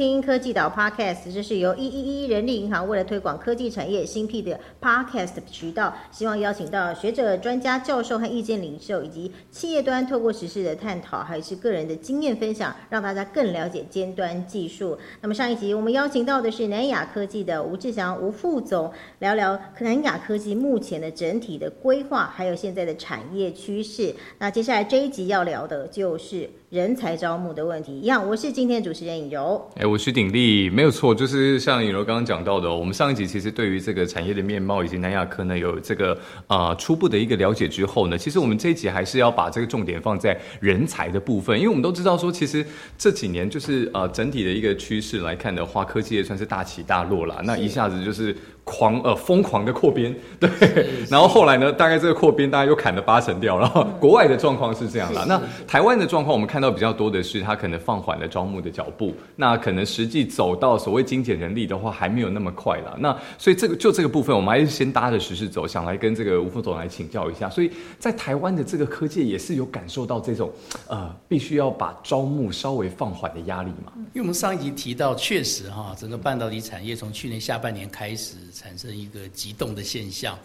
听科技岛 Podcast，这是由一一一人力银行为了推广科技产业新辟的 Podcast 渠道，希望邀请到学者、专家、教授和意见领袖，以及企业端透过实事的探讨，还是个人的经验分享，让大家更了解尖端技术。那么上一集我们邀请到的是南亚科技的吴志祥吴副总，聊聊南亚科技目前的整体的规划，还有现在的产业趋势。那接下来这一集要聊的就是人才招募的问题。一样，我是今天主持人尹柔。哎，我是鼎力，没有错，就是像尹柔刚刚讲到的，我们上一集其实对于这个产业的面貌以及南亚科呢有这个啊初步的一个了解之后呢，其实我们这一集还是要把这个重点放在人才的部分，因为我们都知道说，其实这几年就是呃整体的一个趋势来看的话，科技也算是大起大落了，那一下子就是狂呃疯狂的扩编，对，然后后来呢，大概这个扩编大概又砍了八成掉，然后国外的状况是这样啦，那台湾的状况我们看到比较多的是，它可能放缓了招募的脚步，那可能实际走到所谓精简人力的话，还没有那么快了。那所以这个就这个部分，我们还是先搭着时事走，想来跟这个吴副总来请教一下。所以在台湾的这个科技也是有感受到这种呃，必须要把招募稍微放缓的压力嘛。因为我们上一集提到，确实哈，整个半导体产业从去年下半年开始产生一个急动的现象，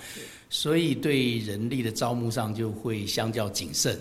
所以对人力的招募上就会相较谨慎。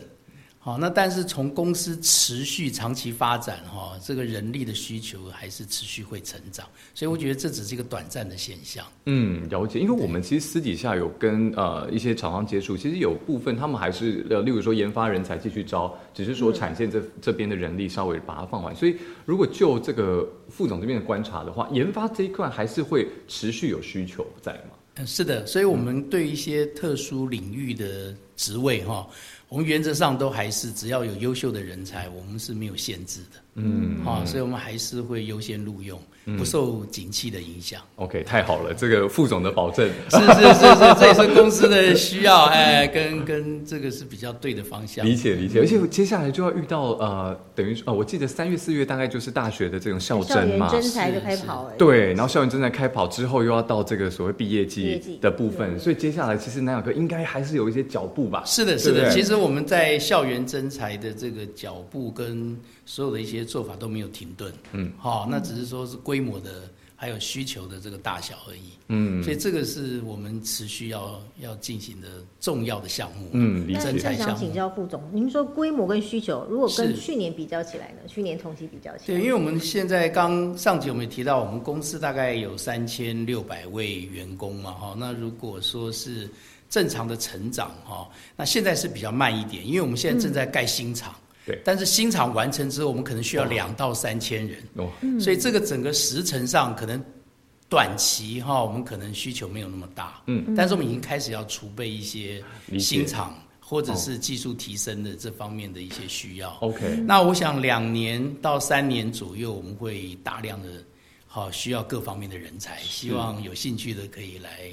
好，那但是从公司持续长期发展哈，这个人力的需求还是持续会成长，所以我觉得这只是一个短暂的现象。嗯，了解。因为我们其实私底下有跟呃一些厂商接触，其实有部分他们还是呃，例如说研发人才继续招，只是说产线这这边的人力稍微把它放缓。所以如果就这个副总这边的观察的话，研发这一块还是会持续有需求在吗？嗯，是的。所以我们对一些特殊领域的职位哈。我们原则上都还是只要有优秀的人才，我们是没有限制的。嗯，啊，所以我们还是会优先录用，不受景气的影响。OK，太好了，这个副总的保证。是是是是，这也是公司的需要，哎，跟跟这个是比较对的方向。理解理解，而且接下来就要遇到呃，等于说，呃，我记得三月四月大概就是大学的这种校征嘛，真才的开跑。对，然后校园真才开跑之后，又要到这个所谓毕业季的部分，所以接下来其实南亚科应该还是有一些脚步吧。是的，是的，其实我们在校园真才的这个脚步跟所有的一些。做法都没有停顿，嗯，好，那只是说是规模的还有需求的这个大小而已，嗯，所以这个是我们持续要要进行的重要的项目，嗯，理解。想请教副总，您说规模跟需求，如果跟去年比较起来呢？去年同期比较起来，对，因为我们现在刚上集我们也提到，我们公司大概有三千六百位员工嘛，哈，那如果说是正常的成长，哈，那现在是比较慢一点，因为我们现在正在盖新厂。对，但是新厂完成之后，我们可能需要两到三千人，哦，所以这个整个时程上可能短期哈，我们可能需求没有那么大，嗯，但是我们已经开始要储备一些新厂或者是技术提升的这方面的一些需要。OK，那我想两年到三年左右，我们会大量的好需要各方面的人才，希望有兴趣的可以来，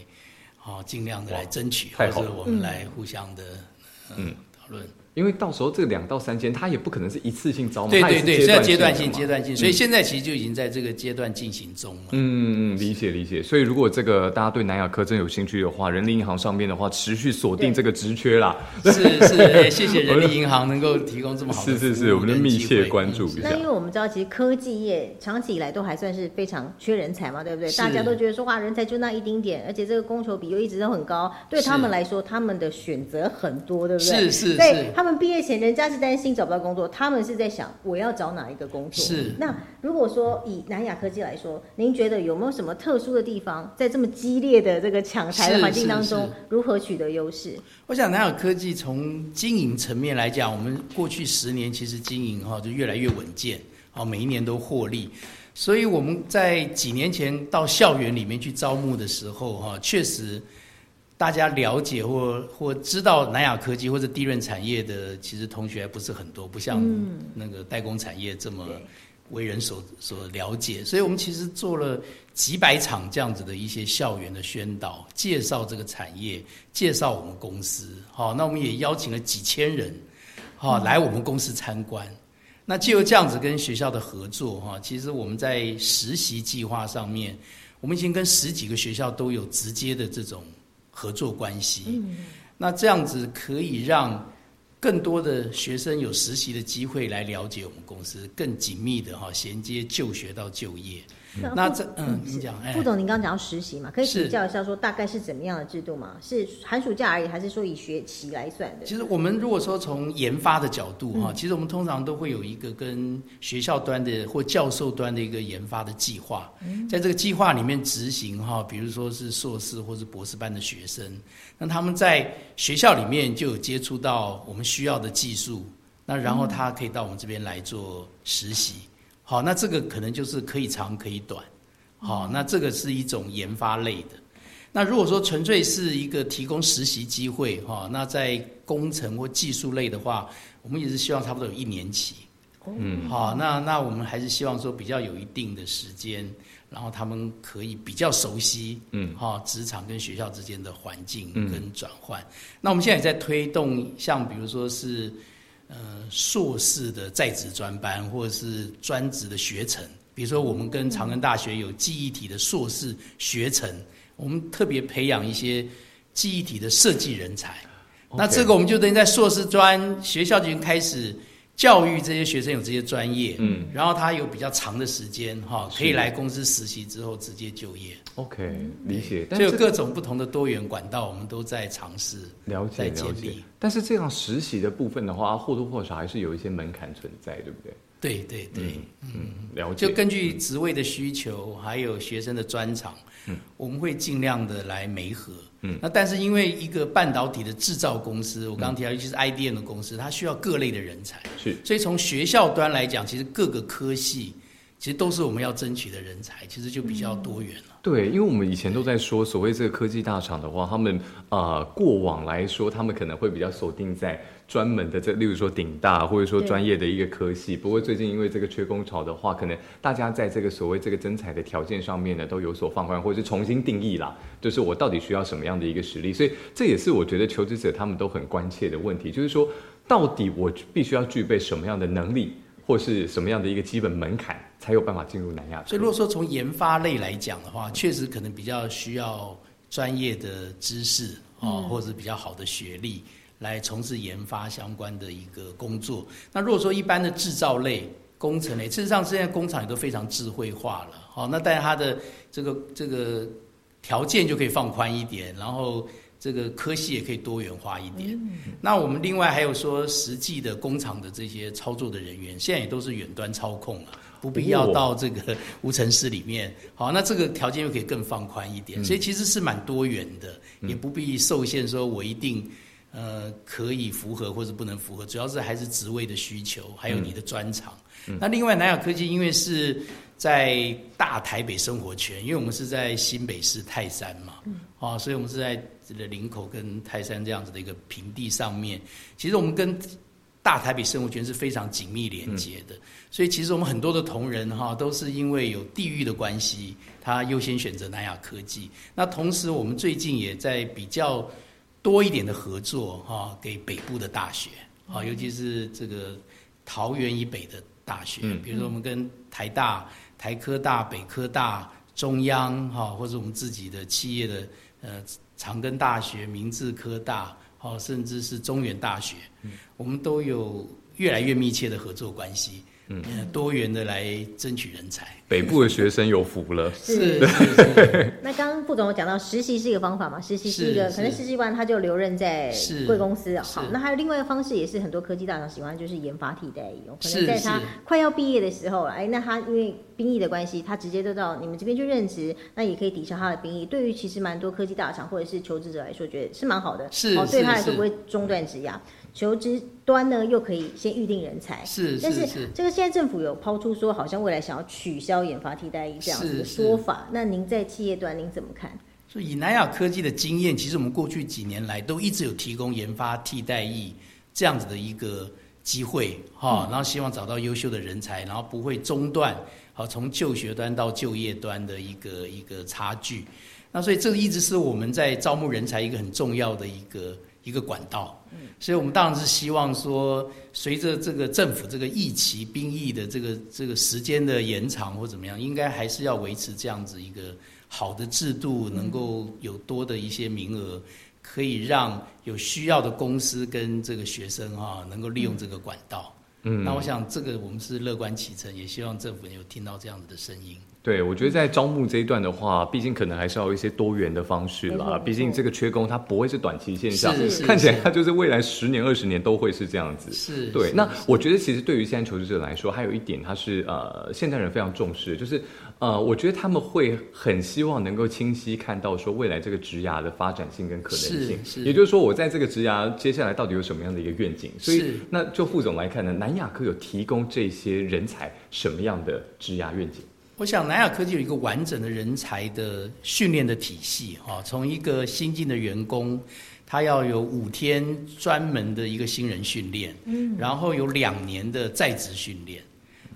好尽量的来争取，或者我们来互相的嗯。讨论。因为到时候这两到三千，他也不可能是一次性招嘛，对对对，是要阶段性、阶段性，所以现在其实就已经在这个阶段进行中了。嗯嗯，理解理解。所以如果这个大家对南亚科真有兴趣的话，人力银行上面的话，持续锁定这个职缺啦。是是，谢谢人力银行能够提供这么好的 是是是，我们的密切关注一下。那因为我们知道，其实科技业长期以来都还算是非常缺人才嘛，对不对？大家都觉得说哇，人才就那一丁点，而且这个供求比又一直都很高，对他们来说，他们的选择很多，对不对？是是是，他们毕业前人家。是担心找不到工作，他们是在想我要找哪一个工作。是。那如果说以南亚科技来说，您觉得有没有什么特殊的地方，在这么激烈的这个抢财的环境当中，如何取得优势？我想南亚科技从经营层面来讲，我们过去十年其实经营哈就越来越稳健，好每一年都获利。所以我们在几年前到校园里面去招募的时候，哈确实。大家了解或或知道南亚科技或者低润产业的，其实同学还不是很多，不像那个代工产业这么为人所所了解。所以我们其实做了几百场这样子的一些校园的宣导，介绍这个产业，介绍我们公司。好，那我们也邀请了几千人，好来我们公司参观。那就由这样子跟学校的合作，哈，其实我们在实习计划上面，我们已经跟十几个学校都有直接的这种。合作关系，那这样子可以让更多的学生有实习的机会来了解我们公司，更紧密的哈衔接就学到就业。那这嗯，你讲，哎，副总，您刚刚讲到实习嘛，可以是请教一下，说大概是怎么样的制度吗？是寒暑假而已，还是说以学期来算的？其实我们如果说从研发的角度哈，其实我们通常都会有一个跟学校端的或教授端的一个研发的计划，在这个计划里面执行哈，比如说是硕士或是博士班的学生，那他们在学校里面就有接触到我们需要的技术，那然后他可以到我们这边来做实习。好，那这个可能就是可以长可以短，好，那这个是一种研发类的。那如果说纯粹是一个提供实习机会哈，那在工程或技术类的话，我们也是希望差不多有一年期。嗯，好，那那我们还是希望说比较有一定的时间，然后他们可以比较熟悉，嗯，哈，职场跟学校之间的环境跟转换。那我们现在也在推动，像比如说是。呃，硕士的在职专班或者是专职的学程，比如说我们跟长庚大学有记忆体的硕士学程，我们特别培养一些记忆体的设计人才。那这个我们就等于在硕士专学校就已经开始教育这些学生有这些专业，嗯，然后他有比较长的时间哈，可以来公司实习之后直接就业。OK，理解。但所以有是各种不同的多元管道，我们都在尝试。了解。但是这样实习的部分的话，或多或少还是有一些门槛存在，对不对？对对对。嗯，了解。就根据职位的需求，还有学生的专长，嗯，我们会尽量的来媒合，嗯。那但是因为一个半导体的制造公司，我刚刚提到，尤其是 IDM 的公司，它需要各类的人才，是。所以从学校端来讲，其实各个科系其实都是我们要争取的人才，其实就比较多元了。对，因为我们以前都在说，所谓这个科技大厂的话，他们呃过往来说，他们可能会比较锁定在专门的这，例如说顶大或者说专业的一个科系。不过最近因为这个缺工潮的话，可能大家在这个所谓这个征才的条件上面呢，都有所放宽，或者是重新定义啦，就是我到底需要什么样的一个实力。所以这也是我觉得求职者他们都很关切的问题，就是说到底我必须要具备什么样的能力，或是什么样的一个基本门槛，才有办法进入南亚。所以如果说从研发类来讲的话，确实可能比较需要专业的知识哦，或者是比较好的学历来从事研发相关的一个工作。那如果说一般的制造类、工程类，事实上现在工厂也都非常智慧化了，好、那但是它的这个这个条件就可以放宽一点，然后这个科系也可以多元化一点。那我们另外还有说，实际的工厂的这些操作的人员，现在也都是远端操控了，不必要哦到这个无尘室里面。好，那这个条件又可以更放宽一点，所以其实是蛮多元的，也不必受限说我一定。呃，可以符合或者不能符合，主要是还是职位的需求，还有你的专长。那另外，南亚科技因为是在大台北生活圈，因为我们是在新北市泰山嘛，啊，所以我们是在这个林口跟泰山这样子的一个平地上面。其实我们跟大台北生活圈是非常紧密连接的，所以其实我们很多的同仁哈，都是因为有地域的关系，他优先选择南亚科技。那同时，我们最近也在比较多一点的合作哈，给北部的大学啊，尤其是这个桃园以北的大学，嗯比如说我们跟台大、台科大、北科大、中央哈，或者我们自己的企业的呃长庚大学、明治科大，好，甚至是中原大学，我们都有越来越密切的合作关系，嗯，多元的来争取人才。北部的学生有福了。是 那刚刚副总有讲到实习是一个方法嘛？实习是一个可能实习完他就留任在是贵公司。好，那还有另外一个方式，也是很多科技大厂喜欢，就是研发替代役哦。可能在他快要毕业的时候，哎，那他因为兵役的关系，他直接就到你们这边去任职，那也可以抵消他的兵役。对于其实蛮多科技大厂或者是求职者来说，觉得是蛮好的。哦，是哦对他来说不会中断职涯。求职端呢，又可以先预定人才。是但是。这个现在政府有抛出说，好像未来想要取消研发替代役这样子的说法。那您在企业端您怎么看？所以以南亚科技的经验，其实我们过去几年来都一直有提供研发替代役这样子的一个机会哈，然后希望找到优秀的人才，然后不会中断好从就学端到就业端的一个一个差距。那所以这个一直是我们在招募人才一个很重要的一个一个管道。所以我们当然是希望说，随着这个政府这个役期兵役的这个这个时间的延长或怎么样，应该还是要维持这样子一个好的制度，能够有多的一些名额可以让有需要的公司跟这个学生啊、能够利用这个管道。嗯那我想这个我们是乐观其成，也希望政府有听到这样子的声音。对，我觉得在招募这一段的话，毕竟可能还是要有一些多元的方式没错没错。啦毕竟这个缺工它不会是短期现象看起来它就是未来十年、二十年都会是这样子。是，对，是那我觉得其实对于现在求职者来说，还有一点，他是呃现代人非常重视，就是呃，我觉得他们会很希望能够清晰看到说未来这个职涯的发展性跟可能性。也就是说，我在这个职涯接下来到底有什么样的一个愿景？所以是，那就副总来看呢，南亚科有提供这些人才什么样的职涯愿景？我想南亚科技有一个完整的人才的训练的体系哈，从一个新进的员工，他要有五天专门的一个新人训练，嗯，然后有两年的在职训练。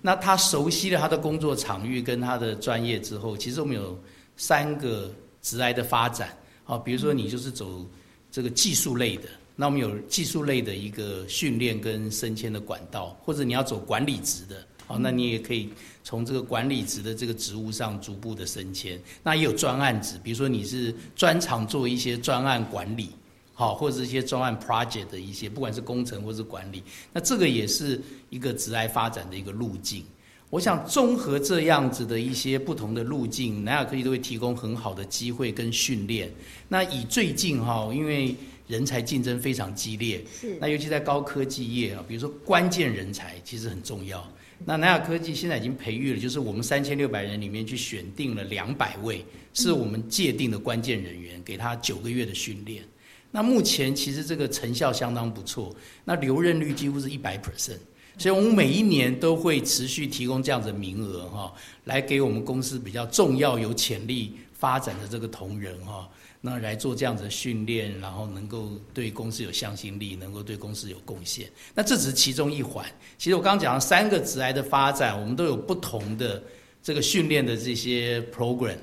那他熟悉了他的工作场域跟他的专业之后，其实我们有三个职来的发展，好，比如说你就是走这个技术类的，那我们有技术类的一个训练跟升迁的管道，或者你要走管理职的，好，那你也可以从这个管理职的这个职务上逐步的升迁。那也有专案职，比如说你是专长做一些专案管理，好，或者是一些专案 project 的一些，不管是工程或是管理，那这个也是一个职来发展的一个路径。我想综合这样子的一些不同的路径，南亚科技都会提供很好的机会跟训练。那以最近哈，因为人才竞争非常激烈，是那尤其在高科技业啊，比如说关键人才其实很重要。那南亚科技现在已经培育了，就是我们三千六百人里面去选定了两百位，是我们界定的关键人员，给他九个月的训练。那目前其实这个成效相当不错，那留任率几乎是一百 percent。所以我们每一年都会持续提供这样子的名额哈，来给我们公司比较重要、有潜力发展的这个同仁哈，那来做这样子的训练，然后能够对公司有向心力，能够对公司有贡献。那这只是其中一环。其实我刚刚讲了三个职来的发展，我们都有不同的这个训练的这些 program，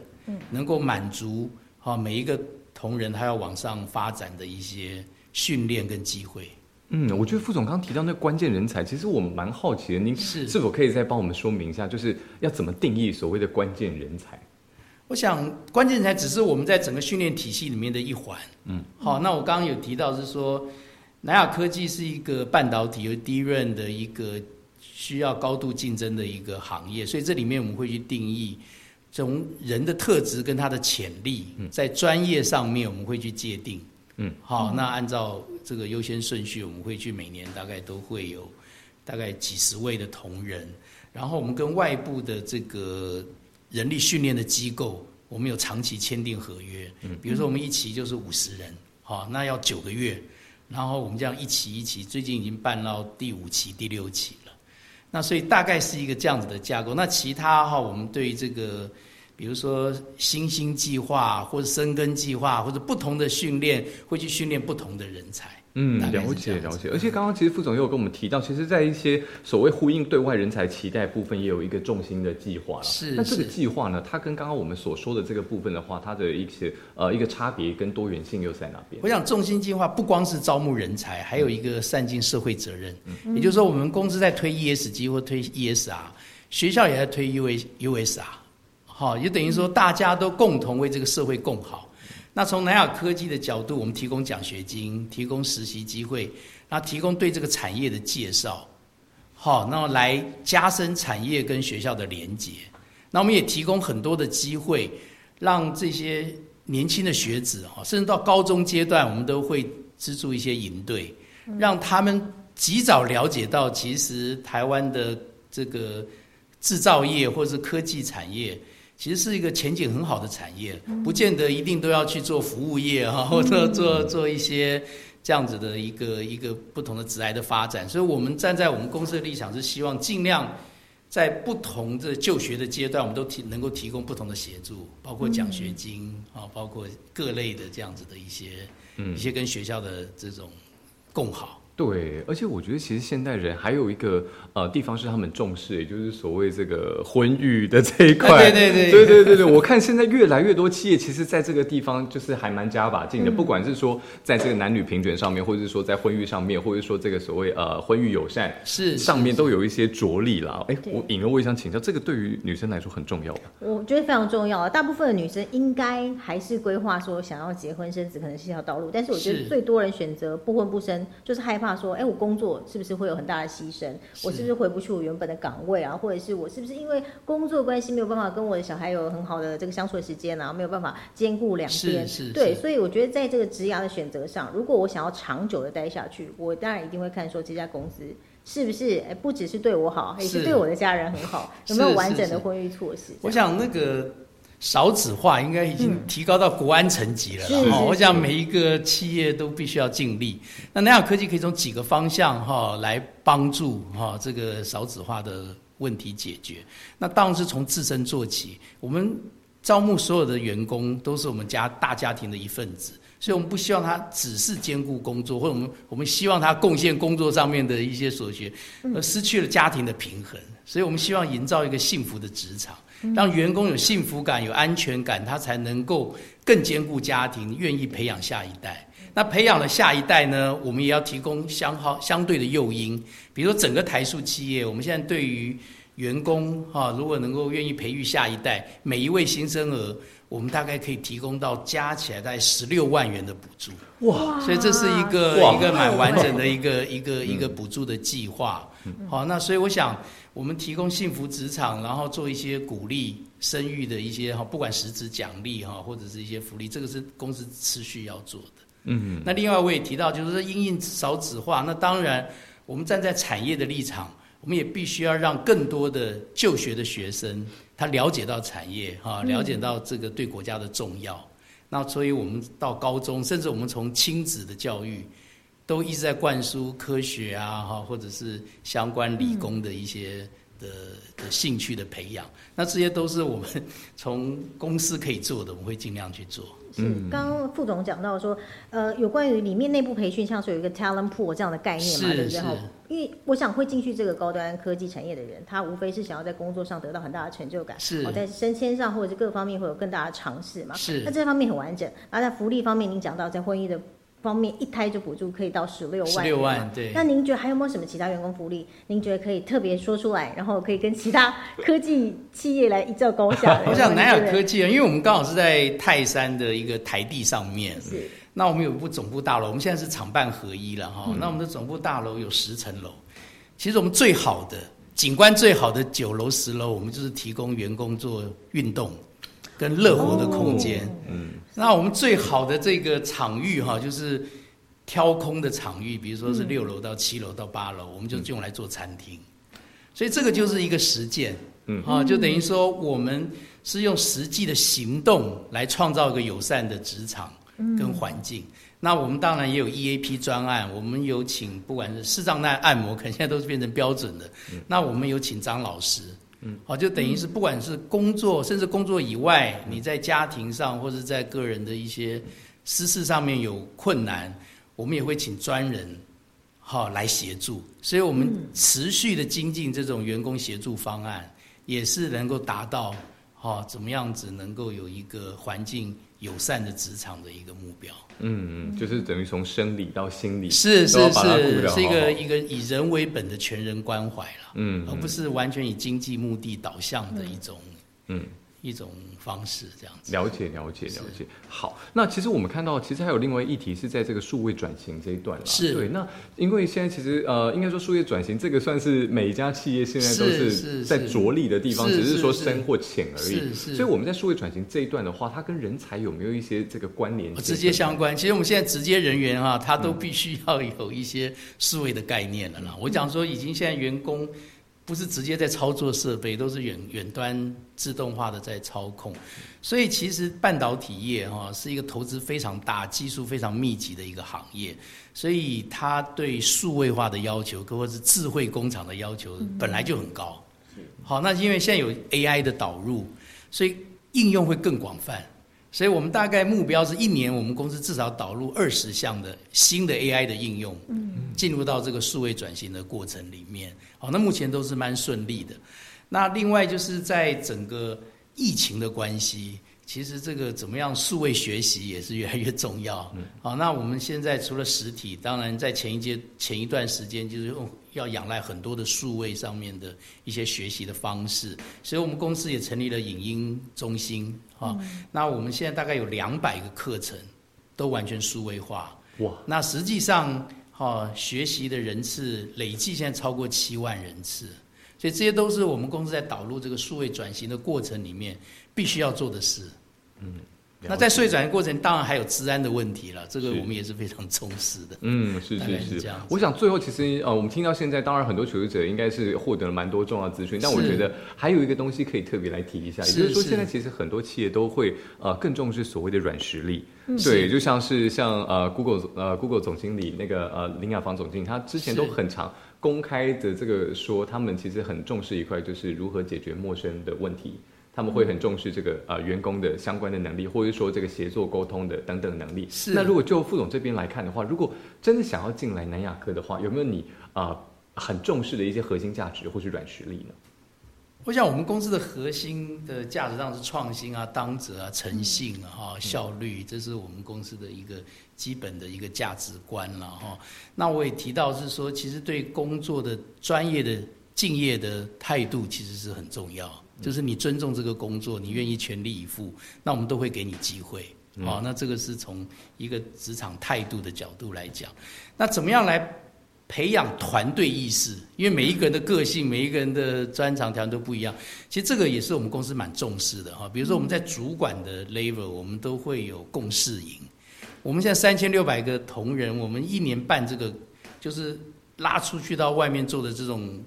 能够满足哈每一个同仁他要往上发展的一些训练跟机会。嗯，我觉得副总刚提到那关键人才，其实我们蛮好奇的，您是是否可以再帮我们说明一下，就是要怎么定义所谓的关键人才？我想关键人才只是我们在整个训练体系里面的一环。嗯，好，那我刚刚有提到是说，南亚科技是一个半导体和低润的一个需要高度竞争的一个行业，所以这里面我们会去定义从人的特质跟他的潜力，在专业上面我们会去界定。嗯，好，那按照这个优先顺序，我们会去每年大概都会有大概几十位的同仁，然后我们跟外部的这个人力训练的机构，我们有长期签订合约。嗯，比如说我们一期就是五十人，好，那要九个月，然后我们这样一期一期，最近已经办到第五期、第六期了。那所以大概是一个这样子的架构。那其他哈，我们对于这个。比如说新兴计划，或者深耕计划，或者不同的训练，会去训练不同的人才。嗯，了解了解。而且刚刚其实副总也有跟我们提到，其实，在一些所谓呼应对外人才期待部分，也有一个重心的计划了。是那这个计划呢，它跟刚刚我们所说的这个部分的话，它的一些呃一个差别跟多元性又在哪边我？想重心计划不光是招募人才，还有一个善尽社会责任。嗯也就是说，我们公司在推 ESG 或推 ESR，学校也在推 US USR。好，也等于说大家都共同为这个社会共好。那从南亚科技的角度，我们提供奖学金，提供实习机会，那提供对这个产业的介绍，好，那来加深产业跟学校的连结。那我们也提供很多的机会，让这些年轻的学子哈，甚至到高中阶段，我们都会资助一些营队，让他们及早了解到，其实台湾的这个制造业或是科技产业。其实是一个前景很好的产业，不见得一定都要去做服务业哈，或者做做一些这样子的一个一个不同的职来的发展。所以，我们站在我们公司的立场是希望尽量在不同的就学的阶段，我们都提能够提供不同的协助，包括奖学金啊，包括各类的这样子的一些一些跟学校的这种共好。对，而且我觉得其实现代人还有一个呃地方是他们重视，也就是所谓这个婚育的这一块。对对对对对对对，我看现在越来越多企业，其实在这个地方就是还蛮加把劲的，不管是说在这个男女平权上面，或者是说在婚育上面，或者说这个所谓呃婚育友善是上面都有一些着力啦。哎，我颖儿，我也想请教，这个对于女生来说很重要吧？我觉得非常重要啊！大部分的女生应该还是规划说想要结婚生子，可能是一条道路。但是我觉得最多人选择不婚不生，就是害怕说，哎，我工作是不是会有很大的牺牲？我是不是回不去我原本的岗位啊？或者是我是不是因为工作关系没有办法跟我的小孩有很好的这个相处的时间啊？没有办法兼顾两边？对，所以我觉得在这个职涯的选择上，如果我想要长久的待下去，我当然一定会看说这家公司。是不是？哎，不只是对我好，也是是对我的家人很好。有没有完整的婚育措施？我想那个少子化应该已经提高到国安层级了哈我想每一个企业都必须要尽力。那南亚科技可以从几个方向哈来帮助哈这个少子化的问题解决。那当然是从自身做起，我们招募所有的员工都是我们家大家庭的一份子。所以我们不希望他只是兼顾工作，或者我们我们希望他贡献工作上面的一些所学，而失去了家庭的平衡。所以我们希望营造一个幸福的职场，让员工有幸福感、有安全感，他才能够更兼顾家庭，愿意培养下一代。那培养了下一代呢，我们也要提供相好相对的诱因，比如说整个台塑企业，我们现在对于员工哈、如果能够愿意培育下一代，每一位新生儿，我们大概可以提供到加起来大概十六万元的补助。哇，所以这是一个一个蛮完整的一个一个一个补助的计划。好，那所以我想，我们提供幸福职场，然后做一些鼓励生育的一些哈，不管实质奖励哈，或者是一些福利，这个是公司持续要做的。嗯，那另外我也提到，就是说因应少子化，那当然我们站在产业的立场，我们也必须要让更多的就学的学生他了解到产业哈，了解到这个对国家的重要。那所以我们到高中，甚至我们从亲子的教育，都一直在灌输科学啊哈，或者是相关理工的一些的的兴趣的培养。那这些都是我们从公司可以做的，我们会尽量去做。是，刚刚副总讲到说，呃，有关于里面内部培训，像是有一个 talent pool 这样的概念嘛，是对不对？因为我想会进去这个高端科技产业的人，他无非是想要在工作上得到很大的成就感，是哦，在升迁上或者是各方面会有更大的尝试嘛。是那这方面很完整。然后在福利方面，您讲到在婚姻的方面，一胎就补助可以到十六万，十六万，对。那您觉得还有没有什么其他员工福利？您觉得可以特别说出来，然后可以跟其他科技企业来一较高下？我想南亚对不对科技啊，因为我们刚好是在泰山的一个台地上面，是那我们有一部总部大楼，我们现在是厂办合一了嗯。哈。那我们的总部大楼有十层楼，其实我们最好的景观最好的九楼十楼，我们就是提供员工做运动跟乐活的空间。嗯，那我们最好的这个场域哈，就是挑空的场域，比如说是六楼到七楼到八楼，我们就用来做餐厅。所以这个就是一个实践，嗯。啊，就等于说我们是用实际的行动来创造一个友善的职场跟环境。那我们当然也有 EAP 专案，我们有请不管是视障那按摩，可能现在都是变成标准的。那我们有请张老师，嗯，好，就等于是不管是工作，甚至工作以外，你在家庭上或者在个人的一些私事上面有困难，我们也会请专人。好来协助，所以我们持续的精进这种员工协助方案，也是能够达到好怎么样子能够有一个环境友善的职场的一个目标。嗯嗯，就是等于从生理到心理是是是，是一个一个以人为本的全人关怀了，嗯而不是完全以经济目的导向的一种嗯。一种方式这样子。了解了解了解。好，那其实我们看到，其实还有另外一题是在这个数位转型这一段啦。是对。那因为现在其实呃，应该说数位转型这个算是每一家企业现在都是是在着力的地方，是只是说深或浅而已。是是所以我们在数位转型这一段的话，它跟人才有没有一些这个关联？直接相关。其实我们现在直接人员啊，他都必须要有一些数位的概念了啦。我讲说，已经现在员工不是直接在操作设备，都是远远端自动化的在操控。所以其实半导体业哈、是一个投资非常大、技术非常密集的一个行业，所以它对数位化的要求，或者是智慧工厂的要求本来就很高。好，那因为现在有 AI 的导入，所以应用会更广泛。所以我们大概目标是一年，我们公司至少导入二十项的新的 AI 的应用，进入到这个数位转型的过程里面。好，那目前都是蛮顺利的。那另外就是在整个疫情的关系。其实这个怎么样数位学习也是越来越重要。好，那我们现在除了实体，当然在前一阶前一段时间就是用要仰赖很多的数位上面的一些学习的方式，所以我们公司也成立了影音中心。哈，那我们现在大概有两百个课程都完全数位化。哇，那实际上哈学习的人次累计现在超过七万人次，所以这些都是我们公司在导入这个数位转型的过程里面必须要做的事。嗯，那在税转的过程，当然还有治安的问题了，这个我们也是非常重视的。嗯，是是是这样。我想最后其实呃，我们听到现在，当然很多求职者应该是获得了蛮多重要资讯，但我觉得还有一个东西可以特别来提一下，也就是说，现在其实很多企业都会呃更重视所谓的软实力。对，就像是像呃 Google 呃 Google 总经理那个呃林雅芳总经理，他之前都很常公开的这个说，他们其实很重视一块，就是如何解决陌生的问题。他们会很重视这个呃员工的相关的能力，或者说这个协作沟通的等等能力。是。那如果就副总这边来看的话，如果真的想要进来南亚科的话，有没有你啊很重视的一些核心价值或是软实力呢？我想我们公司的核心的价值上是创新啊、当责啊、诚信啊、哈效率，这是我们公司的一个基本的一个价值观了哈。那我也提到是说，其实对工作的专业的敬业的态度其实是很重要。就是你尊重这个工作，你愿意全力以赴，那我们都会给你机会。好，那这个是从一个职场态度的角度来讲。那怎么样来培养团队意识？因为每一个人的个性、每一个人的专长条件都不一样。其实这个也是我们公司蛮重视的哈。比如说我们在主管的 level，我们都会有共事营。我们现在三千六百个同仁，我们一年办这个，就是拉出去到外面做的这种。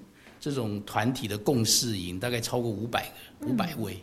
这种团体的共事营大概超过五百个五百位，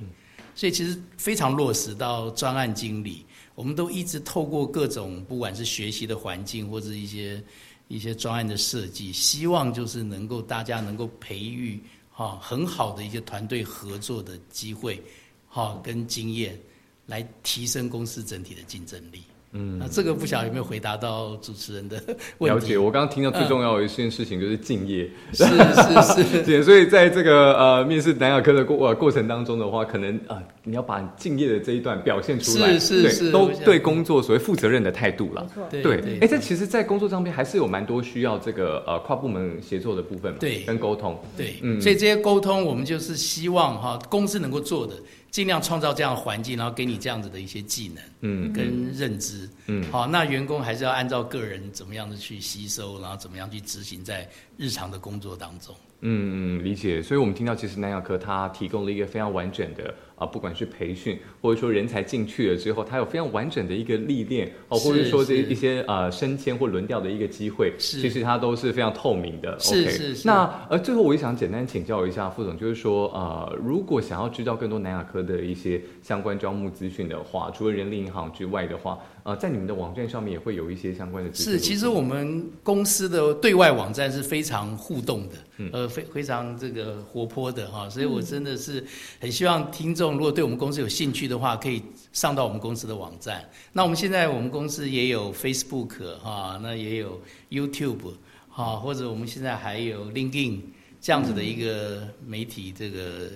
所以其实非常落实到专案经理。我们都一直透过各种不管是学习的环境或者一些一些专案的设计，希望就是能够大家能够培育哈很好的一些团队合作的机会，哈跟经验，来提升公司整体的竞争力。嗯，那这个不晓得有没有回答到主持人的问题？了解，我刚刚听到最重要的一件事情就是敬业，是是是，对所以在这个呃面试南亚科的过过程当中的话，可能啊你要把敬业的这一段表现出来，是是是，都对工作所谓负责任的态度了。没错，对，哎，这其实，在工作上面还是有蛮多需要这个呃跨部门协作的部分嘛，对，跟沟通，对，嗯，所以这些沟通，我们就是希望哈公司能够做的。尽量创造这样的环境，然后给你这样子的一些技能，嗯，跟认知，嗯，好，那员工还是要按照个人怎么样的去吸收，然后怎么样去执行在日常的工作当中。嗯嗯，理解。所以我们听到，其实南亚科它提供了一个非常完整的。啊，不管是培训，或者说人才进去了之后，它有非常完整的一个历练，哦，或者说这一些呃升迁或轮调的一个机会，其实它都是非常透明的。是是是。那呃，最后我也想简单请教一下副总，就是说呃，如果想要知道更多南亚科的一些相关招募资讯的话，除了人力银行之外的话。呃，在你们的网站上面也会有一些相关的。是，其实我们公司的对外网站是非常互动的，呃，非非常这个活泼的哈，所以我真的是很希望听众如果对我们公司有兴趣的话，可以上到我们公司的网站。那我们现在我们公司也有 Facebook 哈，那也有 YouTube 哈，或者我们现在还有 LinkedIn 这样子的一个媒体这个。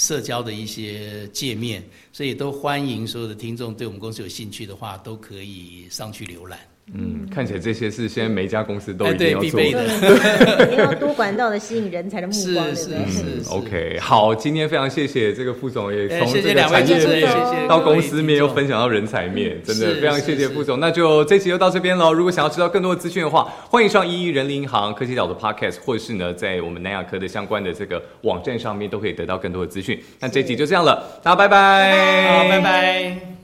社交的一些界面，所以都欢迎所有的听众对我们公司有兴趣的话，都可以上去浏览。嗯，看起来这些是现在每一家公司都一定要做的，你要多管道的吸引人才的目光，是是是。OK，好，今天非常谢谢这个副总，也从这个产业到公司面又分享到人才面，真的非常谢谢副总。那就这期就到这边喽。如果想要知道更多的资讯的话，欢迎上一一人力银行科技岛的 Podcast，或者是呢在我们南亚科的相关的这个网站上面都可以得到更多的资讯。那这集就这样了，大家拜拜，好，拜拜。